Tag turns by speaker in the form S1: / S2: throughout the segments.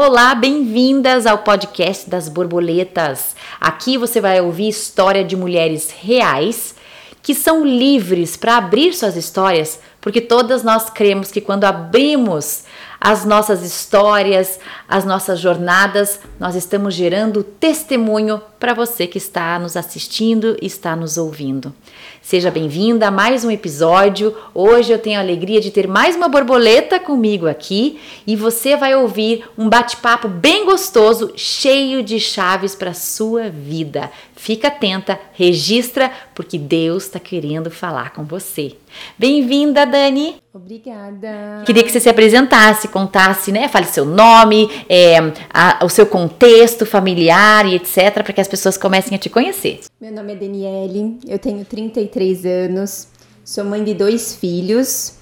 S1: Olá, bem-vindas ao podcast das borboletas. Aqui você vai ouvir história de mulheres reais que são livres para abrir suas histórias, porque todas nós cremos que quando abrimos as nossas histórias, as nossas jornadas, nós estamos gerando testemunho para você que está nos assistindo e está nos ouvindo. Seja bem-vinda a mais um episódio. Hoje eu tenho a alegria de ter mais uma borboleta comigo aqui e você vai ouvir um bate-papo bem gostoso, cheio de chaves para sua vida. Fica atenta, registra, porque Deus está querendo falar com você. Bem-vinda, Dani.
S2: Obrigada.
S1: Queria que você se apresentasse, contasse, né? Fale seu nome, é, a, o seu contexto familiar e etc, para que as pessoas comecem a te conhecer.
S2: Meu nome é Daniele, eu tenho 33 anos, sou mãe de dois filhos,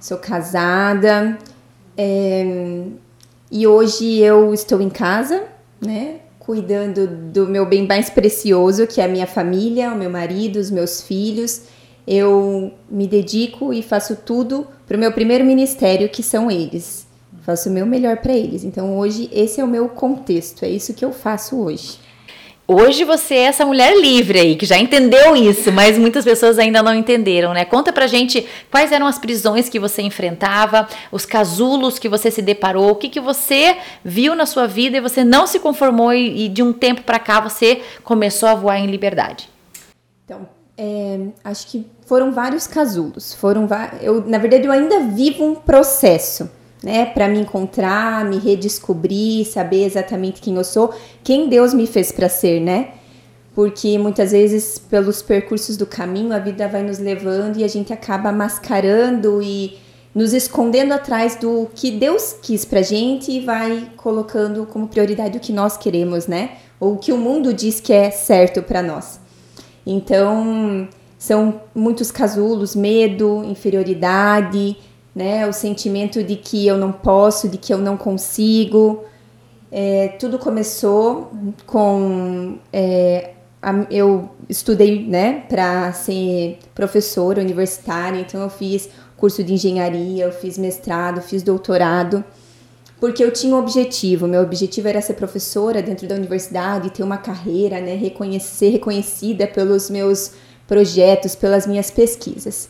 S2: sou casada é, e hoje eu estou em casa, né? Cuidando do meu bem mais precioso, que é a minha família, o meu marido, os meus filhos eu me dedico e faço tudo para o meu primeiro ministério, que são eles. Faço o meu melhor para eles. Então hoje esse é o meu contexto, é isso que eu faço hoje.
S1: Hoje você é essa mulher livre aí, que já entendeu isso, mas muitas pessoas ainda não entenderam, né? Conta pra gente quais eram as prisões que você enfrentava, os casulos que você se deparou, o que, que você viu na sua vida e você não se conformou e, e de um tempo para cá você começou a voar em liberdade.
S2: Então, é, acho que foram vários casulos. Foram eu, na verdade, eu ainda vivo um processo, né, para me encontrar, me redescobrir, saber exatamente quem eu sou, quem Deus me fez para ser, né? Porque muitas vezes, pelos percursos do caminho, a vida vai nos levando e a gente acaba mascarando e nos escondendo atrás do que Deus quis pra gente e vai colocando como prioridade o que nós queremos, né? Ou o que o mundo diz que é certo para nós. Então, são muitos casulos, medo, inferioridade, né? O sentimento de que eu não posso, de que eu não consigo. É, tudo começou com é, a, eu estudei, né, para ser professora universitária. Então eu fiz curso de engenharia, eu fiz mestrado, fiz doutorado porque eu tinha um objetivo. Meu objetivo era ser professora dentro da universidade, ter uma carreira, né, reconhecer, reconhecida pelos meus projetos, pelas minhas pesquisas.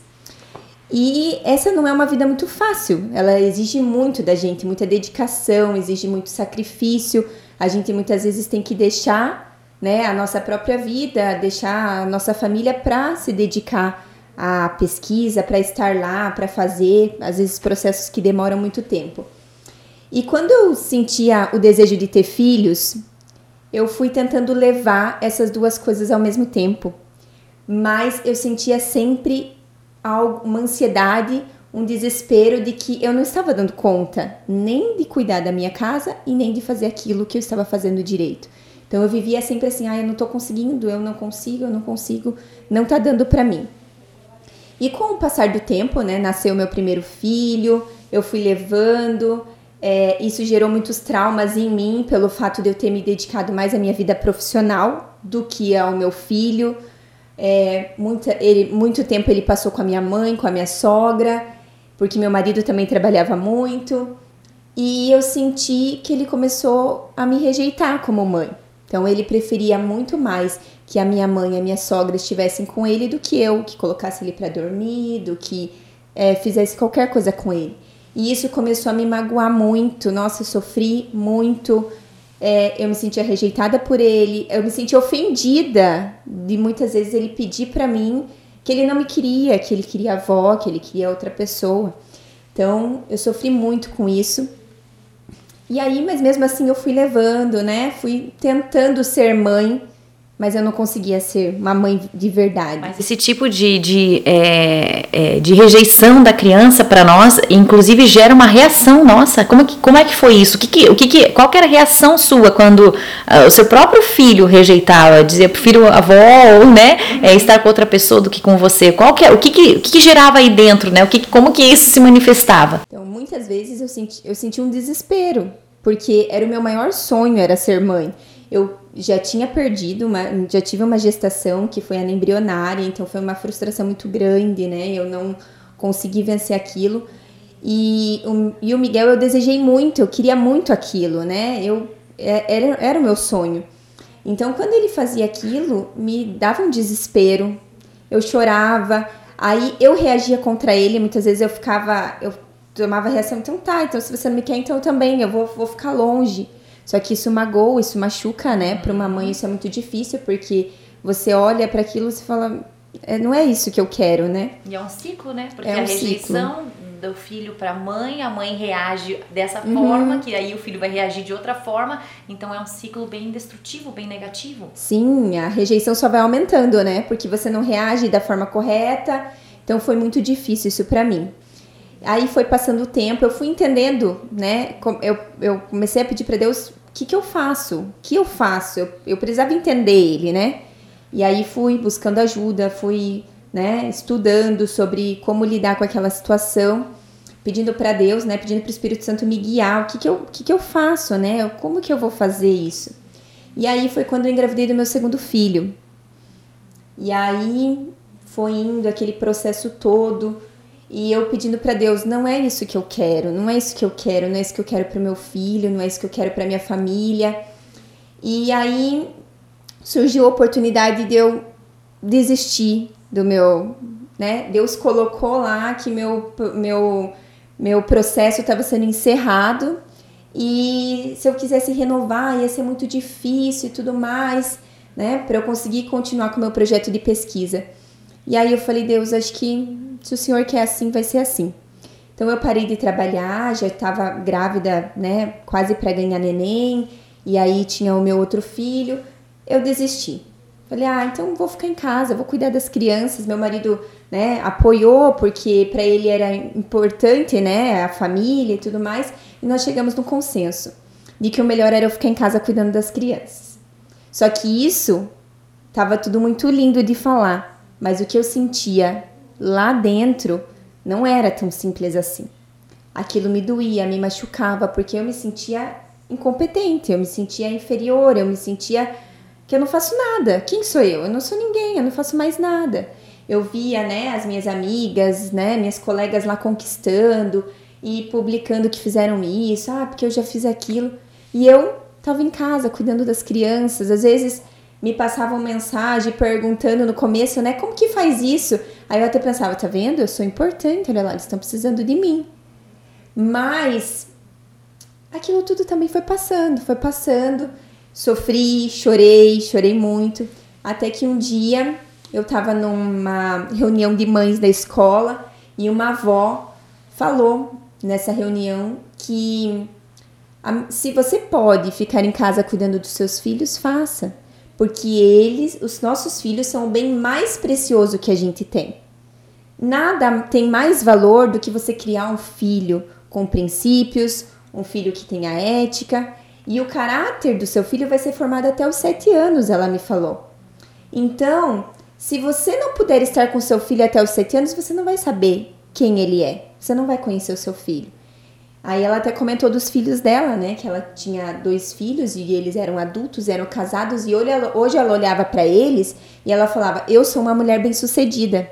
S2: E essa não é uma vida muito fácil. Ela exige muito da gente, muita dedicação, exige muito sacrifício. A gente muitas vezes tem que deixar, né, a nossa própria vida, deixar a nossa família para se dedicar à pesquisa, para estar lá, para fazer, às vezes processos que demoram muito tempo. E quando eu sentia o desejo de ter filhos, eu fui tentando levar essas duas coisas ao mesmo tempo. Mas eu sentia sempre uma ansiedade, um desespero de que eu não estava dando conta nem de cuidar da minha casa e nem de fazer aquilo que eu estava fazendo direito. Então eu vivia sempre assim, ah, eu não estou conseguindo, eu não consigo, eu não consigo, não está dando para mim. E com o passar do tempo, né, nasceu meu primeiro filho, eu fui levando, é, isso gerou muitos traumas em mim pelo fato de eu ter me dedicado mais à minha vida profissional do que ao meu filho. É, muita, ele, muito tempo ele passou com a minha mãe, com a minha sogra, porque meu marido também trabalhava muito. E eu senti que ele começou a me rejeitar como mãe. Então ele preferia muito mais que a minha mãe e a minha sogra estivessem com ele do que eu, que colocasse ele para dormir, do que é, fizesse qualquer coisa com ele. E isso começou a me magoar muito. Nossa, eu sofri muito. É, eu me sentia rejeitada por ele. Eu me sentia ofendida de muitas vezes ele pedir para mim que ele não me queria, que ele queria avó, que ele queria outra pessoa. Então, eu sofri muito com isso. E aí, mas mesmo assim eu fui levando, né? Fui tentando ser mãe mas eu não conseguia ser uma mãe de verdade.
S1: Mas esse tipo de, de, é, é, de rejeição da criança para nós, inclusive, gera uma reação nossa. Como, que, como é que foi isso? O que, que, o que, que qual que era a reação sua quando uh, o seu próprio filho rejeitava, dizia, prefiro a avó ou né, é, estar com outra pessoa do que com você? Qual que, é, o que, que, o que, que gerava aí dentro? Né? O que, como que isso se manifestava?
S2: Então, muitas vezes eu senti, eu senti um desespero, porque era o meu maior sonho, era ser mãe. Eu já tinha perdido, uma, já tive uma gestação que foi embrionária, então foi uma frustração muito grande, né? Eu não consegui vencer aquilo. E o, e o Miguel eu desejei muito, eu queria muito aquilo, né? Eu, é, era, era o meu sonho. Então, quando ele fazia aquilo, me dava um desespero, eu chorava, aí eu reagia contra ele, muitas vezes eu ficava, eu tomava reação, então tá, então se você não me quer, então eu também, eu vou, vou ficar longe. Só que isso magoa, isso machuca, né? Para uma mãe isso é muito difícil, porque você olha para aquilo e fala, é, não é isso que eu quero, né?
S1: E é um ciclo, né? Porque é um a rejeição ciclo. do filho para a mãe, a mãe reage dessa uhum. forma, que aí o filho vai reagir de outra forma. Então é um ciclo bem destrutivo, bem negativo.
S2: Sim, a rejeição só vai aumentando, né? Porque você não reage da forma correta. Então foi muito difícil isso para mim. Aí foi passando o tempo, eu fui entendendo, né? Eu, eu comecei a pedir para Deus o que, que eu faço, o que eu faço. Eu, eu precisava entender Ele, né? E aí fui buscando ajuda, fui né, estudando sobre como lidar com aquela situação, pedindo para Deus, né, pedindo para o Espírito Santo me guiar, o que que eu, que que eu faço, né? Como que eu vou fazer isso? E aí foi quando eu engravidei do meu segundo filho. E aí foi indo aquele processo todo, e eu pedindo para Deus, não é isso que eu quero, não é isso que eu quero, não é isso que eu quero para meu filho, não é isso que eu quero para minha família. E aí surgiu a oportunidade de eu desistir do meu, né? Deus colocou lá que meu meu meu processo estava sendo encerrado e se eu quisesse renovar ia ser muito difícil e tudo mais, né? Para eu conseguir continuar com o meu projeto de pesquisa. E aí eu falei, Deus, acho que se o Senhor quer assim, vai ser assim. Então eu parei de trabalhar, já estava grávida, né? Quase para ganhar neném. E aí tinha o meu outro filho eu desisti. Falei, ah, então vou ficar em casa, vou cuidar das crianças. Meu marido, né, apoiou porque para ele era importante, né, a família e tudo mais. E nós chegamos no consenso de que o melhor era eu ficar em casa cuidando das crianças. Só que isso tava tudo muito lindo de falar, mas o que eu sentia lá dentro não era tão simples assim. Aquilo me doía, me machucava porque eu me sentia incompetente, eu me sentia inferior, eu me sentia que eu não faço nada. Quem sou eu? Eu não sou ninguém, eu não faço mais nada. Eu via, né, as minhas amigas, né, minhas colegas lá conquistando e publicando que fizeram isso, ah, porque eu já fiz aquilo. E eu tava em casa cuidando das crianças, às vezes me passavam mensagem perguntando no começo, né, como que faz isso? Aí eu até pensava, tá vendo? Eu sou importante, olha lá, eles estão precisando de mim. Mas aquilo tudo também foi passando, foi passando. Sofri, chorei, chorei muito. Até que um dia eu estava numa reunião de mães da escola e uma avó falou nessa reunião que se você pode ficar em casa cuidando dos seus filhos, faça. Porque eles, os nossos filhos, são o bem mais precioso que a gente tem. Nada tem mais valor do que você criar um filho com princípios, um filho que tenha ética e o caráter do seu filho vai ser formado até os sete anos, ela me falou. Então, se você não puder estar com seu filho até os sete anos, você não vai saber quem ele é. Você não vai conhecer o seu filho. Aí ela até comentou dos filhos dela, né? Que ela tinha dois filhos e eles eram adultos, eram casados. E hoje ela olhava para eles e ela falava: Eu sou uma mulher bem-sucedida.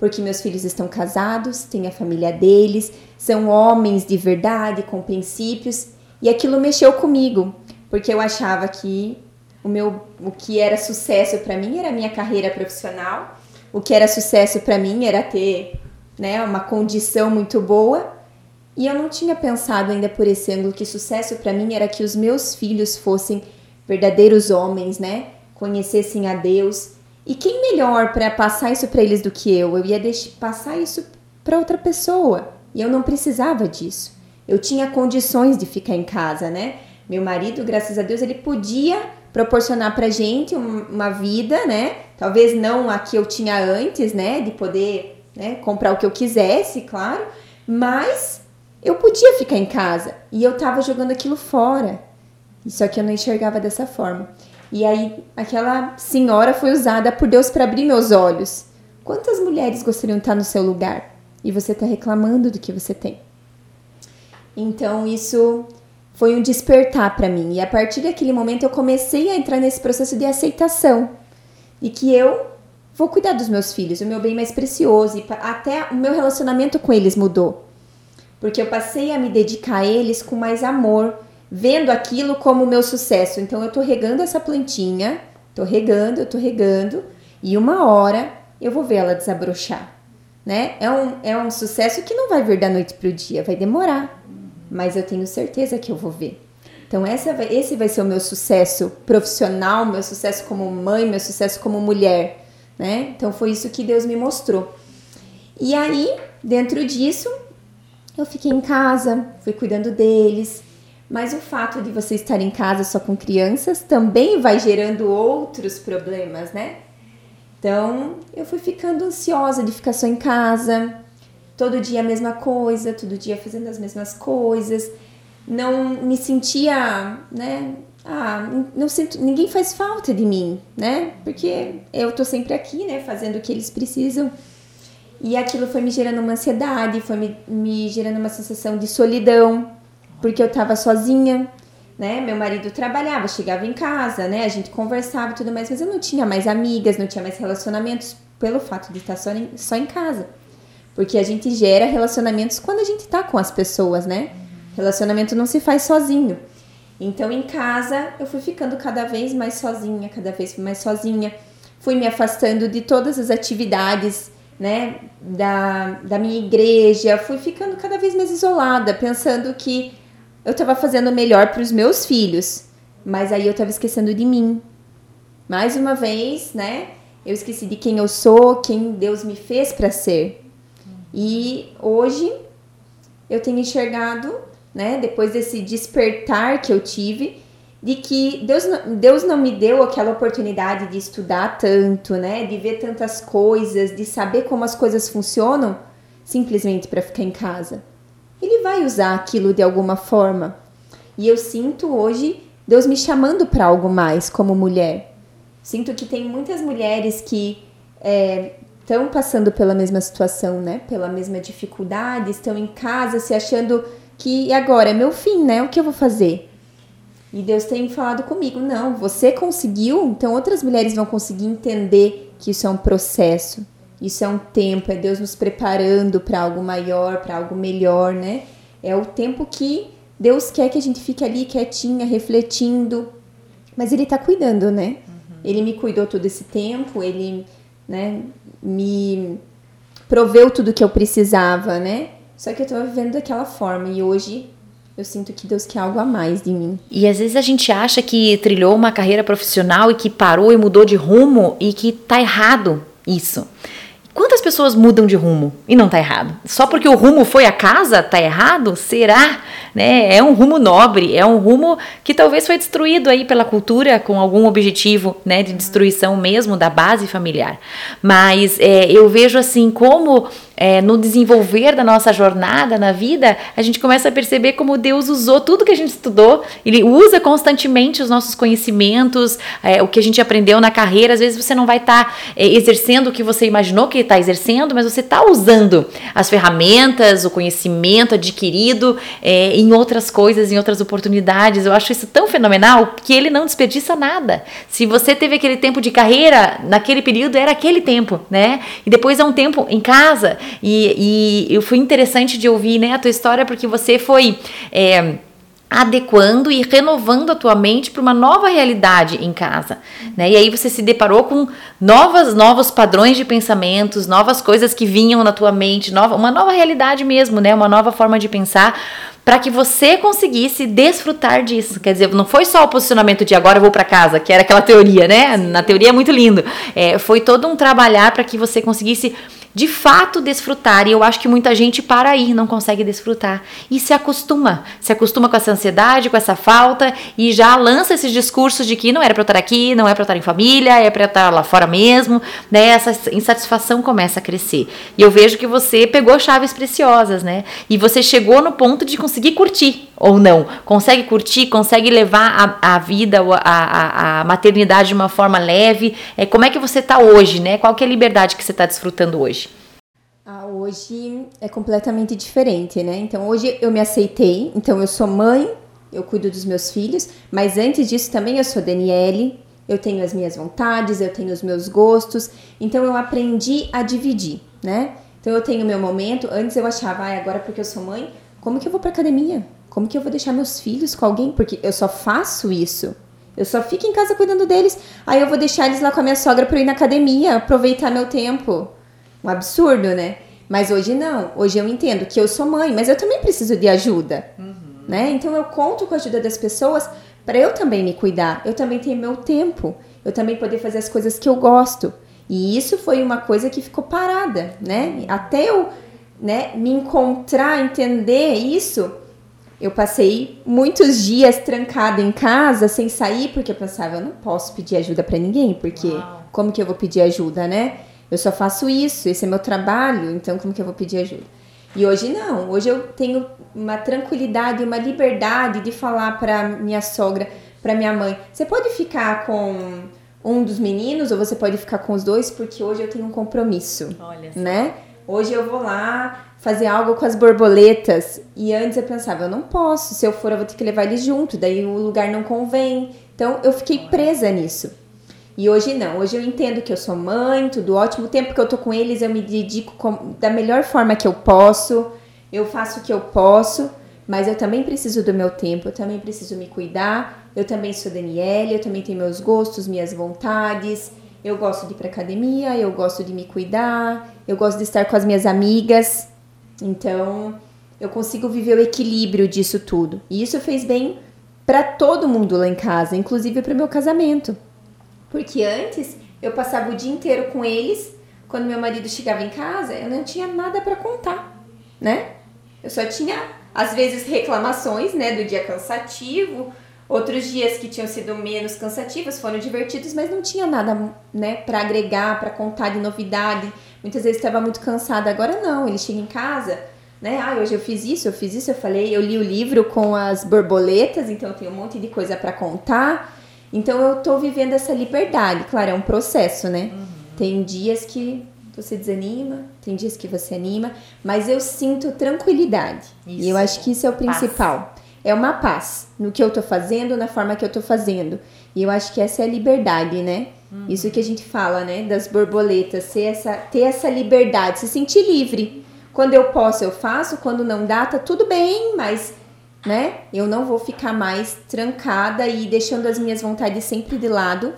S2: Porque meus filhos estão casados, têm a família deles, são homens de verdade, com princípios e aquilo mexeu comigo, porque eu achava que o meu o que era sucesso para mim era a minha carreira profissional, o que era sucesso para mim era ter, né, uma condição muito boa. E eu não tinha pensado ainda por esse ângulo que sucesso para mim era que os meus filhos fossem verdadeiros homens, né? Conhecessem a Deus. E quem melhor para passar isso para eles do que eu? Eu ia deixar passar isso para outra pessoa. E eu não precisava disso eu tinha condições de ficar em casa, né? Meu marido, graças a Deus, ele podia proporcionar pra gente uma vida, né? Talvez não a que eu tinha antes, né? De poder né, comprar o que eu quisesse, claro, mas eu podia ficar em casa e eu tava jogando aquilo fora. Só que eu não enxergava dessa forma. E aí aquela senhora foi usada por Deus para abrir meus olhos. Quantas mulheres gostariam de estar no seu lugar? E você está reclamando do que você tem. Então isso foi um despertar para mim. E a partir daquele momento eu comecei a entrar nesse processo de aceitação e que eu vou cuidar dos meus filhos, o meu bem mais precioso e até o meu relacionamento com eles mudou. Porque eu passei a me dedicar a eles com mais amor, vendo aquilo como meu sucesso. Então eu tô regando essa plantinha, tô regando, eu tô regando, e uma hora eu vou ver ela desabrochar, né? É um, é um sucesso que não vai vir da noite pro dia, vai demorar, mas eu tenho certeza que eu vou ver. Então essa esse vai ser o meu sucesso profissional, meu sucesso como mãe, meu sucesso como mulher, né? Então foi isso que Deus me mostrou. E aí, dentro disso, eu fiquei em casa, fui cuidando deles. Mas o fato de você estar em casa só com crianças também vai gerando outros problemas, né? Então, eu fui ficando ansiosa de ficar só em casa, todo dia a mesma coisa, todo dia fazendo as mesmas coisas. Não me sentia, né? Ah, não sinto, ninguém faz falta de mim, né? Porque eu tô sempre aqui, né, fazendo o que eles precisam. E aquilo foi me gerando uma ansiedade, foi me, me gerando uma sensação de solidão, porque eu tava sozinha, né? Meu marido trabalhava, chegava em casa, né? A gente conversava e tudo mais, mas eu não tinha mais amigas, não tinha mais relacionamentos pelo fato de estar só em, só em casa. Porque a gente gera relacionamentos quando a gente tá com as pessoas, né? Relacionamento não se faz sozinho. Então em casa eu fui ficando cada vez mais sozinha, cada vez mais sozinha. Fui me afastando de todas as atividades né, da, da minha igreja, fui ficando cada vez mais isolada, pensando que eu estava fazendo melhor para os meus filhos, mas aí eu estava esquecendo de mim. Mais uma vez, né, eu esqueci de quem eu sou, quem Deus me fez para ser. E hoje eu tenho enxergado, né, depois desse despertar que eu tive, de que Deus, Deus não me deu aquela oportunidade de estudar tanto, né? De ver tantas coisas, de saber como as coisas funcionam, simplesmente para ficar em casa. Ele vai usar aquilo de alguma forma. E eu sinto hoje Deus me chamando para algo mais como mulher. Sinto que tem muitas mulheres que estão é, passando pela mesma situação, né? Pela mesma dificuldade, estão em casa se achando que agora é meu fim, né? O que eu vou fazer? E Deus tem falado comigo: não, você conseguiu, então outras mulheres vão conseguir entender que isso é um processo, isso é um tempo, é Deus nos preparando para algo maior, para algo melhor, né? É o tempo que Deus quer que a gente fique ali quietinha, refletindo. Mas Ele está cuidando, né? Uhum. Ele me cuidou todo esse tempo, Ele né, me proveu tudo que eu precisava, né? Só que eu estou vivendo daquela forma e hoje eu sinto que Deus quer algo a mais de mim.
S1: E às vezes a gente acha que trilhou uma carreira profissional e que parou e mudou de rumo e que tá errado isso. Quantas pessoas mudam de rumo e não tá errado? Só porque o rumo foi a casa, tá errado? Será? Né? É um rumo nobre, é um rumo que talvez foi destruído aí pela cultura com algum objetivo, né, de destruição mesmo da base familiar. Mas é, eu vejo assim como é, no desenvolver da nossa jornada na vida, a gente começa a perceber como Deus usou tudo que a gente estudou, Ele usa constantemente os nossos conhecimentos, é, o que a gente aprendeu na carreira. Às vezes você não vai estar tá, é, exercendo o que você imaginou que está exercendo, mas você está usando as ferramentas, o conhecimento adquirido é, em outras coisas, em outras oportunidades. Eu acho isso tão fenomenal que ele não desperdiça nada. Se você teve aquele tempo de carreira, naquele período era aquele tempo, né? E depois é um tempo em casa e, e foi interessante de ouvir né, a tua história, porque você foi. É, adequando e renovando a tua mente para uma nova realidade em casa, né? E aí você se deparou com novas, novos padrões de pensamentos, novas coisas que vinham na tua mente, nova, uma nova realidade mesmo, né? Uma nova forma de pensar para que você conseguisse desfrutar disso. Quer dizer, não foi só o posicionamento de agora eu vou para casa, que era aquela teoria, né? Na teoria é muito lindo. É, foi todo um trabalhar para que você conseguisse de fato desfrutar. E eu acho que muita gente para aí, não consegue desfrutar. E se acostuma. Se acostuma com essa ansiedade, com essa falta e já lança esses discursos de que não era para eu estar aqui, não é para eu estar em família, é para eu estar lá fora mesmo. Né? Essa insatisfação começa a crescer. E eu vejo que você pegou chaves preciosas, né? E você chegou no ponto de conseguir curtir ou não. Consegue curtir, consegue levar a, a vida, a, a, a maternidade de uma forma leve. É, como é que você está hoje, né? Qual que é a liberdade que você está desfrutando hoje?
S2: Ah, hoje é completamente diferente, né? Então hoje eu me aceitei, então eu sou mãe, eu cuido dos meus filhos, mas antes disso também eu sou Daniele, eu tenho as minhas vontades, eu tenho os meus gostos, então eu aprendi a dividir, né? Então eu tenho meu momento, antes eu achava, ah, agora porque eu sou mãe, como que eu vou para academia? Como que eu vou deixar meus filhos com alguém? Porque eu só faço isso. Eu só fico em casa cuidando deles. Aí eu vou deixar eles lá com a minha sogra para ir na academia, aproveitar meu tempo. Um absurdo, né? Mas hoje não. Hoje eu entendo que eu sou mãe, mas eu também preciso de ajuda, uhum. né? Então eu conto com a ajuda das pessoas para eu também me cuidar. Eu também tenho meu tempo. Eu também poder fazer as coisas que eu gosto. E isso foi uma coisa que ficou parada, né? Até eu, né, me encontrar, entender isso, eu passei muitos dias trancada em casa, sem sair, porque eu pensava, eu não posso pedir ajuda para ninguém, porque Uau. como que eu vou pedir ajuda, né? Eu só faço isso, esse é meu trabalho, então como que eu vou pedir ajuda? E hoje não, hoje eu tenho uma tranquilidade, uma liberdade de falar para minha sogra, para minha mãe, você pode ficar com um dos meninos ou você pode ficar com os dois, porque hoje eu tenho um compromisso, Olha né? Hoje eu vou lá fazer algo com as borboletas e antes eu pensava, eu não posso, se eu for eu vou ter que levar eles junto, daí o lugar não convém. Então eu fiquei presa nisso. E hoje não, hoje eu entendo que eu sou mãe, tudo ótimo. O tempo que eu tô com eles, eu me dedico com, da melhor forma que eu posso, eu faço o que eu posso, mas eu também preciso do meu tempo, eu também preciso me cuidar. Eu também sou Daniela, eu também tenho meus gostos, minhas vontades. Eu gosto de ir pra academia, eu gosto de me cuidar, eu gosto de estar com as minhas amigas. Então, eu consigo viver o equilíbrio disso tudo. E isso fez bem para todo mundo lá em casa, inclusive para o meu casamento. Porque antes eu passava o dia inteiro com eles. Quando meu marido chegava em casa, eu não tinha nada para contar, né? Eu só tinha às vezes reclamações, né, do dia cansativo. Outros dias que tinham sido menos cansativos foram divertidos, mas não tinha nada, né, para agregar, para contar de novidade. Muitas vezes estava muito cansada. Agora não, ele chega em casa, né? Ah, hoje eu fiz isso, eu fiz isso, eu falei, eu li o livro com as borboletas, então eu tenho um monte de coisa para contar. Então eu tô vivendo essa liberdade. Claro, é um processo, né? Uhum. Tem dias que você desanima, tem dias que você anima, mas eu sinto tranquilidade. Isso. E eu acho que isso é o principal. Paz. É uma paz no que eu tô fazendo, na forma que eu tô fazendo. E eu acho que essa é a liberdade, né? Uhum. Isso que a gente fala, né? Das borboletas, ser essa, ter essa liberdade, se sentir livre. Quando eu posso, eu faço, quando não dá, tá tudo bem, mas né? Eu não vou ficar mais trancada e deixando as minhas vontades sempre de lado,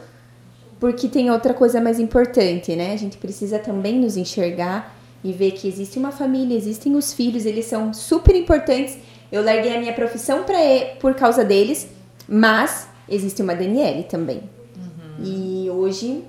S2: porque tem outra coisa mais importante, né? A gente precisa também nos enxergar e ver que existe uma família, existem os filhos, eles são super importantes. Eu larguei a minha profissão pra, por causa deles, mas existe uma Daniele também. Uhum. E hoje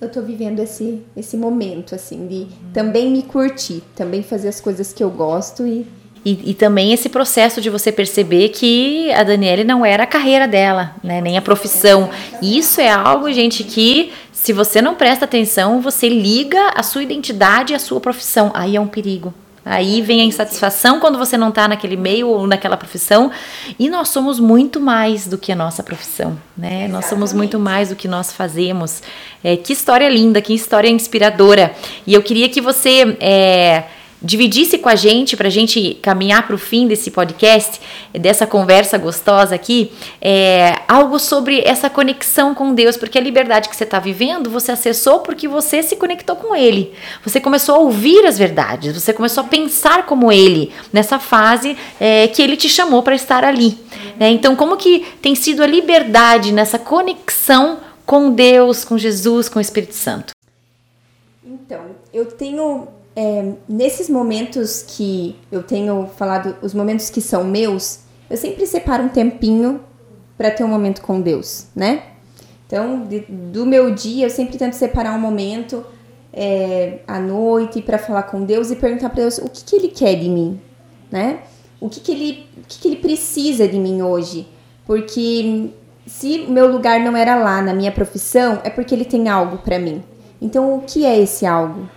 S2: eu tô vivendo esse, esse momento, assim, de também me curtir, também fazer as coisas que eu gosto e
S1: e, e, também esse processo de você perceber que a Daniele não era a carreira dela, né? Nem a profissão. Isso é algo, gente, que se você não presta atenção, você liga a sua identidade à sua profissão. Aí é um perigo. Aí vem a insatisfação quando você não está naquele meio ou naquela profissão. E nós somos muito mais do que a nossa profissão, né? Nós somos muito mais do que nós fazemos. É, que história linda, que história inspiradora. E eu queria que você. É, dividisse com a gente, para a gente caminhar para o fim desse podcast, dessa conversa gostosa aqui, é, algo sobre essa conexão com Deus, porque a liberdade que você está vivendo, você acessou porque você se conectou com Ele. Você começou a ouvir as verdades, você começou a pensar como Ele, nessa fase é, que Ele te chamou para estar ali. Né? Então, como que tem sido a liberdade nessa conexão com Deus, com Jesus, com o Espírito Santo?
S2: Então, eu tenho é, nesses momentos que eu tenho falado, os momentos que são meus, eu sempre separo um tempinho para ter um momento com Deus, né? Então, de, do meu dia, eu sempre tento separar um momento é, à noite para falar com Deus e perguntar para Deus o que, que Ele quer de mim, né? O que, que, ele, o que, que Ele precisa de mim hoje? Porque se o meu lugar não era lá na minha profissão, é porque Ele tem algo para mim. Então, o que é esse algo?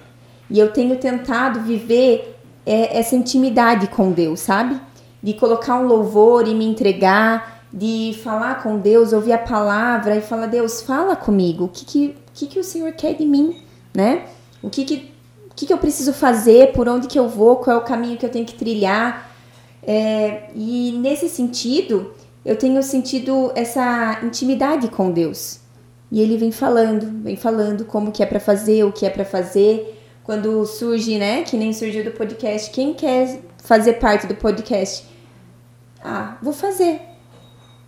S2: E eu tenho tentado viver é, essa intimidade com Deus, sabe? De colocar um louvor e me entregar, de falar com Deus, ouvir a palavra e falar: Deus, fala comigo, o que, que, que, que o Senhor quer de mim, né? O que, que, que, que eu preciso fazer, por onde que eu vou, qual é o caminho que eu tenho que trilhar. É, e nesse sentido, eu tenho sentido essa intimidade com Deus. E ele vem falando, vem falando como que é para fazer, o que é para fazer quando surge, né, que nem surgiu do podcast, quem quer fazer parte do podcast? Ah, vou fazer.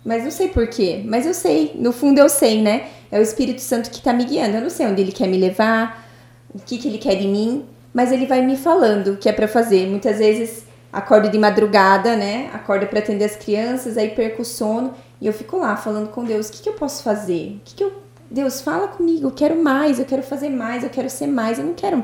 S2: Mas não sei porquê. Mas eu sei, no fundo eu sei, né? É o Espírito Santo que está me guiando. Eu não sei onde ele quer me levar, o que, que ele quer de mim, mas ele vai me falando o que é para fazer. Muitas vezes acordo de madrugada, né? Acordo para atender as crianças, aí perco o sono e eu fico lá falando com Deus: o que, que eu posso fazer? O que, que eu. Deus, fala comigo, eu quero mais, eu quero fazer mais, eu quero ser mais, eu não quero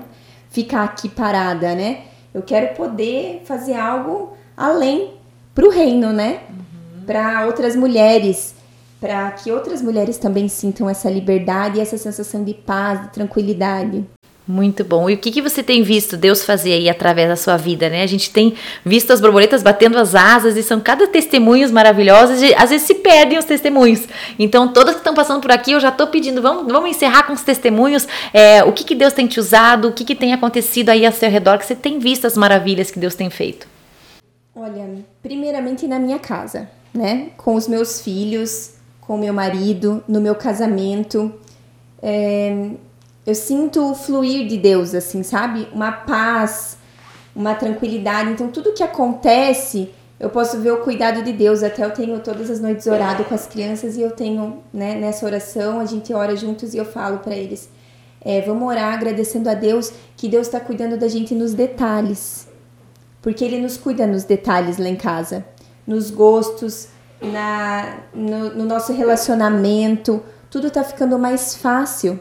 S2: ficar aqui parada, né? Eu quero poder fazer algo além pro reino, né? Uhum. Para outras mulheres, para que outras mulheres também sintam essa liberdade e essa sensação de paz, de tranquilidade.
S1: Muito bom. E o que, que você tem visto Deus fazer aí através da sua vida, né? A gente tem visto as borboletas batendo as asas e são cada testemunhos maravilhosos e às vezes se perdem os testemunhos. Então, todas que estão passando por aqui, eu já estou pedindo, vamos, vamos encerrar com os testemunhos. É, o que, que Deus tem te usado, o que, que tem acontecido aí ao seu redor, que você tem visto as maravilhas que Deus tem feito?
S2: Olha, primeiramente na minha casa, né? Com os meus filhos, com meu marido, no meu casamento. É, eu sinto o fluir de Deus, assim, sabe? Uma paz, uma tranquilidade. Então, tudo que acontece, eu posso ver o cuidado de Deus. Até eu tenho todas as noites orado com as crianças e eu tenho, né, nessa oração, a gente ora juntos e eu falo para eles: é, vamos orar agradecendo a Deus que Deus está cuidando da gente nos detalhes. Porque Ele nos cuida nos detalhes lá em casa, nos gostos, na, no, no nosso relacionamento. Tudo tá ficando mais fácil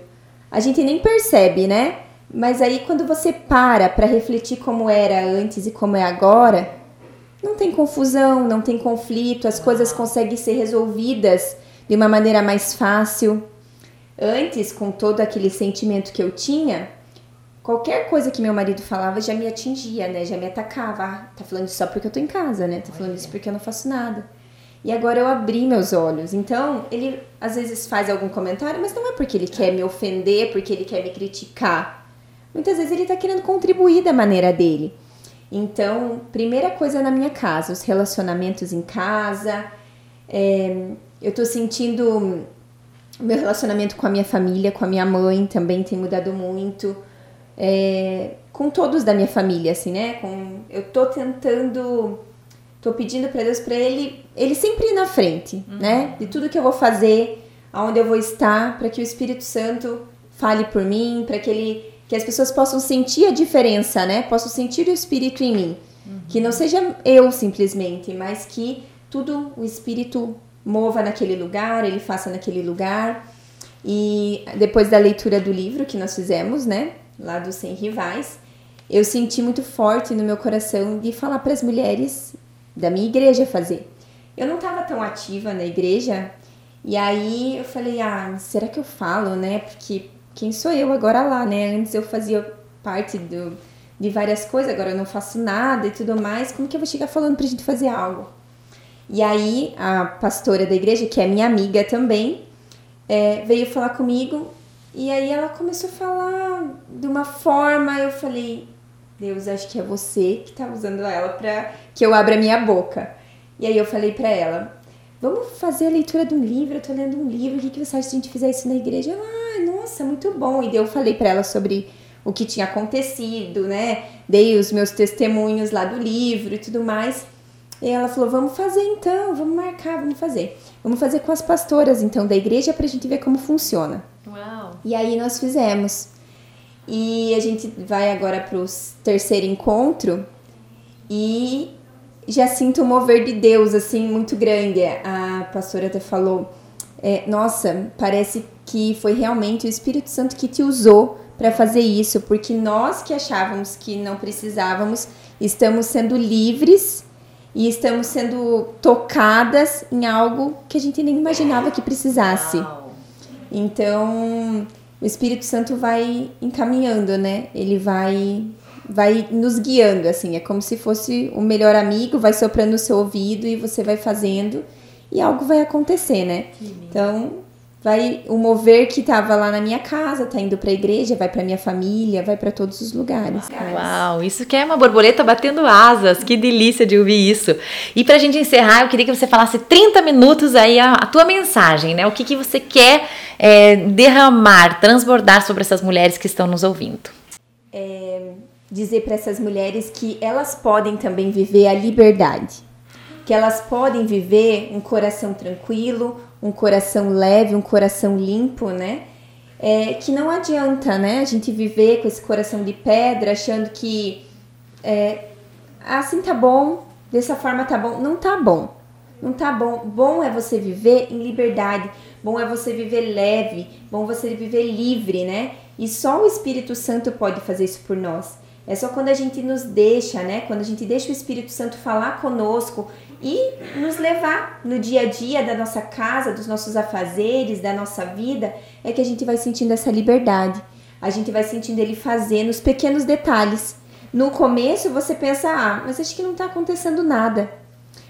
S2: a gente nem percebe, né? Mas aí quando você para para refletir como era antes e como é agora, não tem confusão, não tem conflito, as coisas conseguem ser resolvidas de uma maneira mais fácil. Antes, com todo aquele sentimento que eu tinha, qualquer coisa que meu marido falava já me atingia, né? Já me atacava. Ah, tá falando isso só porque eu tô em casa, né? Tá falando isso porque eu não faço nada. E agora eu abri meus olhos. Então, ele às vezes faz algum comentário, mas não é porque ele quer me ofender, porque ele quer me criticar. Muitas vezes ele está querendo contribuir da maneira dele. Então, primeira coisa na minha casa, os relacionamentos em casa. É, eu estou sentindo meu relacionamento com a minha família, com a minha mãe também tem mudado muito. É, com todos da minha família, assim, né? Com, eu tô tentando Tô pedindo para Deus para ele, ele sempre ir na frente, uhum. né? De tudo que eu vou fazer, aonde eu vou estar, para que o Espírito Santo fale por mim, para que ele que as pessoas possam sentir a diferença, né? Possam sentir o Espírito em mim, uhum. que não seja eu simplesmente, mas que tudo o Espírito mova naquele lugar, ele faça naquele lugar. E depois da leitura do livro que nós fizemos, né, lá dos Sem Rivais, eu senti muito forte no meu coração de falar para as mulheres da minha igreja fazer. Eu não estava tão ativa na igreja, e aí eu falei, ah, será que eu falo, né? Porque quem sou eu agora lá, né? Antes eu fazia parte do, de várias coisas, agora eu não faço nada e tudo mais. Como que eu vou chegar falando pra gente fazer algo? E aí a pastora da igreja, que é minha amiga também, é, veio falar comigo e aí ela começou a falar de uma forma, eu falei, Deus, acho que é você que tá usando ela para que eu abra minha boca. E aí eu falei para ela, vamos fazer a leitura de um livro, eu tô lendo um livro, o que, que você acha se a gente fizer isso na igreja? Ela, ah, nossa, muito bom. E daí eu falei para ela sobre o que tinha acontecido, né? Dei os meus testemunhos lá do livro e tudo mais. E ela falou: vamos fazer então, vamos marcar, vamos fazer. Vamos fazer com as pastoras então da igreja pra gente ver como funciona. Uau. E aí nós fizemos. E a gente vai agora para o terceiro encontro e já sinto o mover de Deus, assim, muito grande. A pastora até falou: é, Nossa, parece que foi realmente o Espírito Santo que te usou para fazer isso, porque nós que achávamos que não precisávamos, estamos sendo livres e estamos sendo tocadas em algo que a gente nem imaginava que precisasse. Então, o Espírito Santo vai encaminhando, né? Ele vai vai nos guiando, assim, é como se fosse o melhor amigo, vai soprando no seu ouvido e você vai fazendo e algo vai acontecer, né? Então, vai o mover que estava lá na minha casa, tá indo para a igreja, vai para minha família, vai para todos os lugares.
S1: Uau, isso que é uma borboleta batendo asas, que delícia de ouvir isso. E para a gente encerrar, eu queria que você falasse 30 minutos aí a, a tua mensagem, né? O que, que você quer é, derramar, transbordar sobre essas mulheres que estão nos ouvindo.
S2: É, dizer para essas mulheres que elas podem também viver a liberdade, que elas podem viver um coração tranquilo, um coração leve, um coração limpo, né? É, que não adianta, né? A gente viver com esse coração de pedra, achando que é, assim tá bom, dessa forma tá bom. Não tá bom. Não tá bom. Bom é você viver em liberdade. Bom é você viver leve. Bom é você viver livre, né? E só o Espírito Santo pode fazer isso por nós. É só quando a gente nos deixa, né? Quando a gente deixa o Espírito Santo falar conosco e nos levar no dia a dia da nossa casa, dos nossos afazeres, da nossa vida, é que a gente vai sentindo essa liberdade. A gente vai sentindo ele fazer nos pequenos detalhes. No começo você pensa, ah, mas acho que não está acontecendo nada.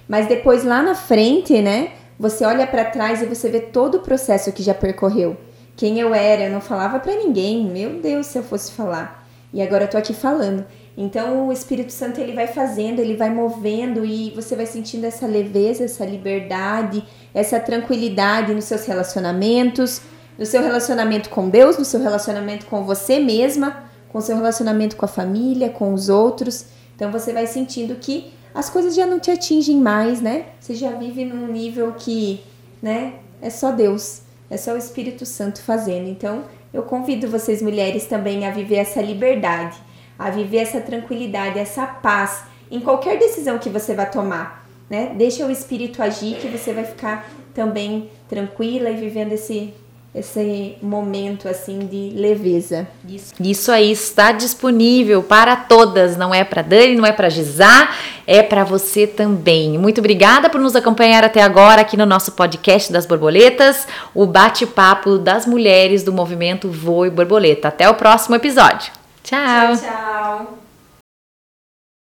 S2: Mas depois lá na frente, né? Você olha para trás e você vê todo o processo que já percorreu. Quem eu era, eu não falava para ninguém. Meu Deus, se eu fosse falar. E agora eu tô aqui falando. Então o Espírito Santo ele vai fazendo, ele vai movendo e você vai sentindo essa leveza, essa liberdade, essa tranquilidade nos seus relacionamentos, no seu relacionamento com Deus, no seu relacionamento com você mesma, com seu relacionamento com a família, com os outros. Então você vai sentindo que as coisas já não te atingem mais, né? Você já vive num nível que, né, é só Deus, é só o Espírito Santo fazendo. Então, eu convido vocês mulheres também a viver essa liberdade, a viver essa tranquilidade, essa paz em qualquer decisão que você vai tomar, né? Deixa o espírito agir que você vai ficar também tranquila e vivendo esse esse momento assim de leveza.
S1: Isso. Isso aí está disponível para todas, não é para Dani, não é para Gisá, é para você também. Muito obrigada por nos acompanhar até agora aqui no nosso podcast das borboletas, o bate-papo das mulheres do movimento Voe Borboleta. Até o próximo episódio. Tchau.
S2: Tchau, tchau.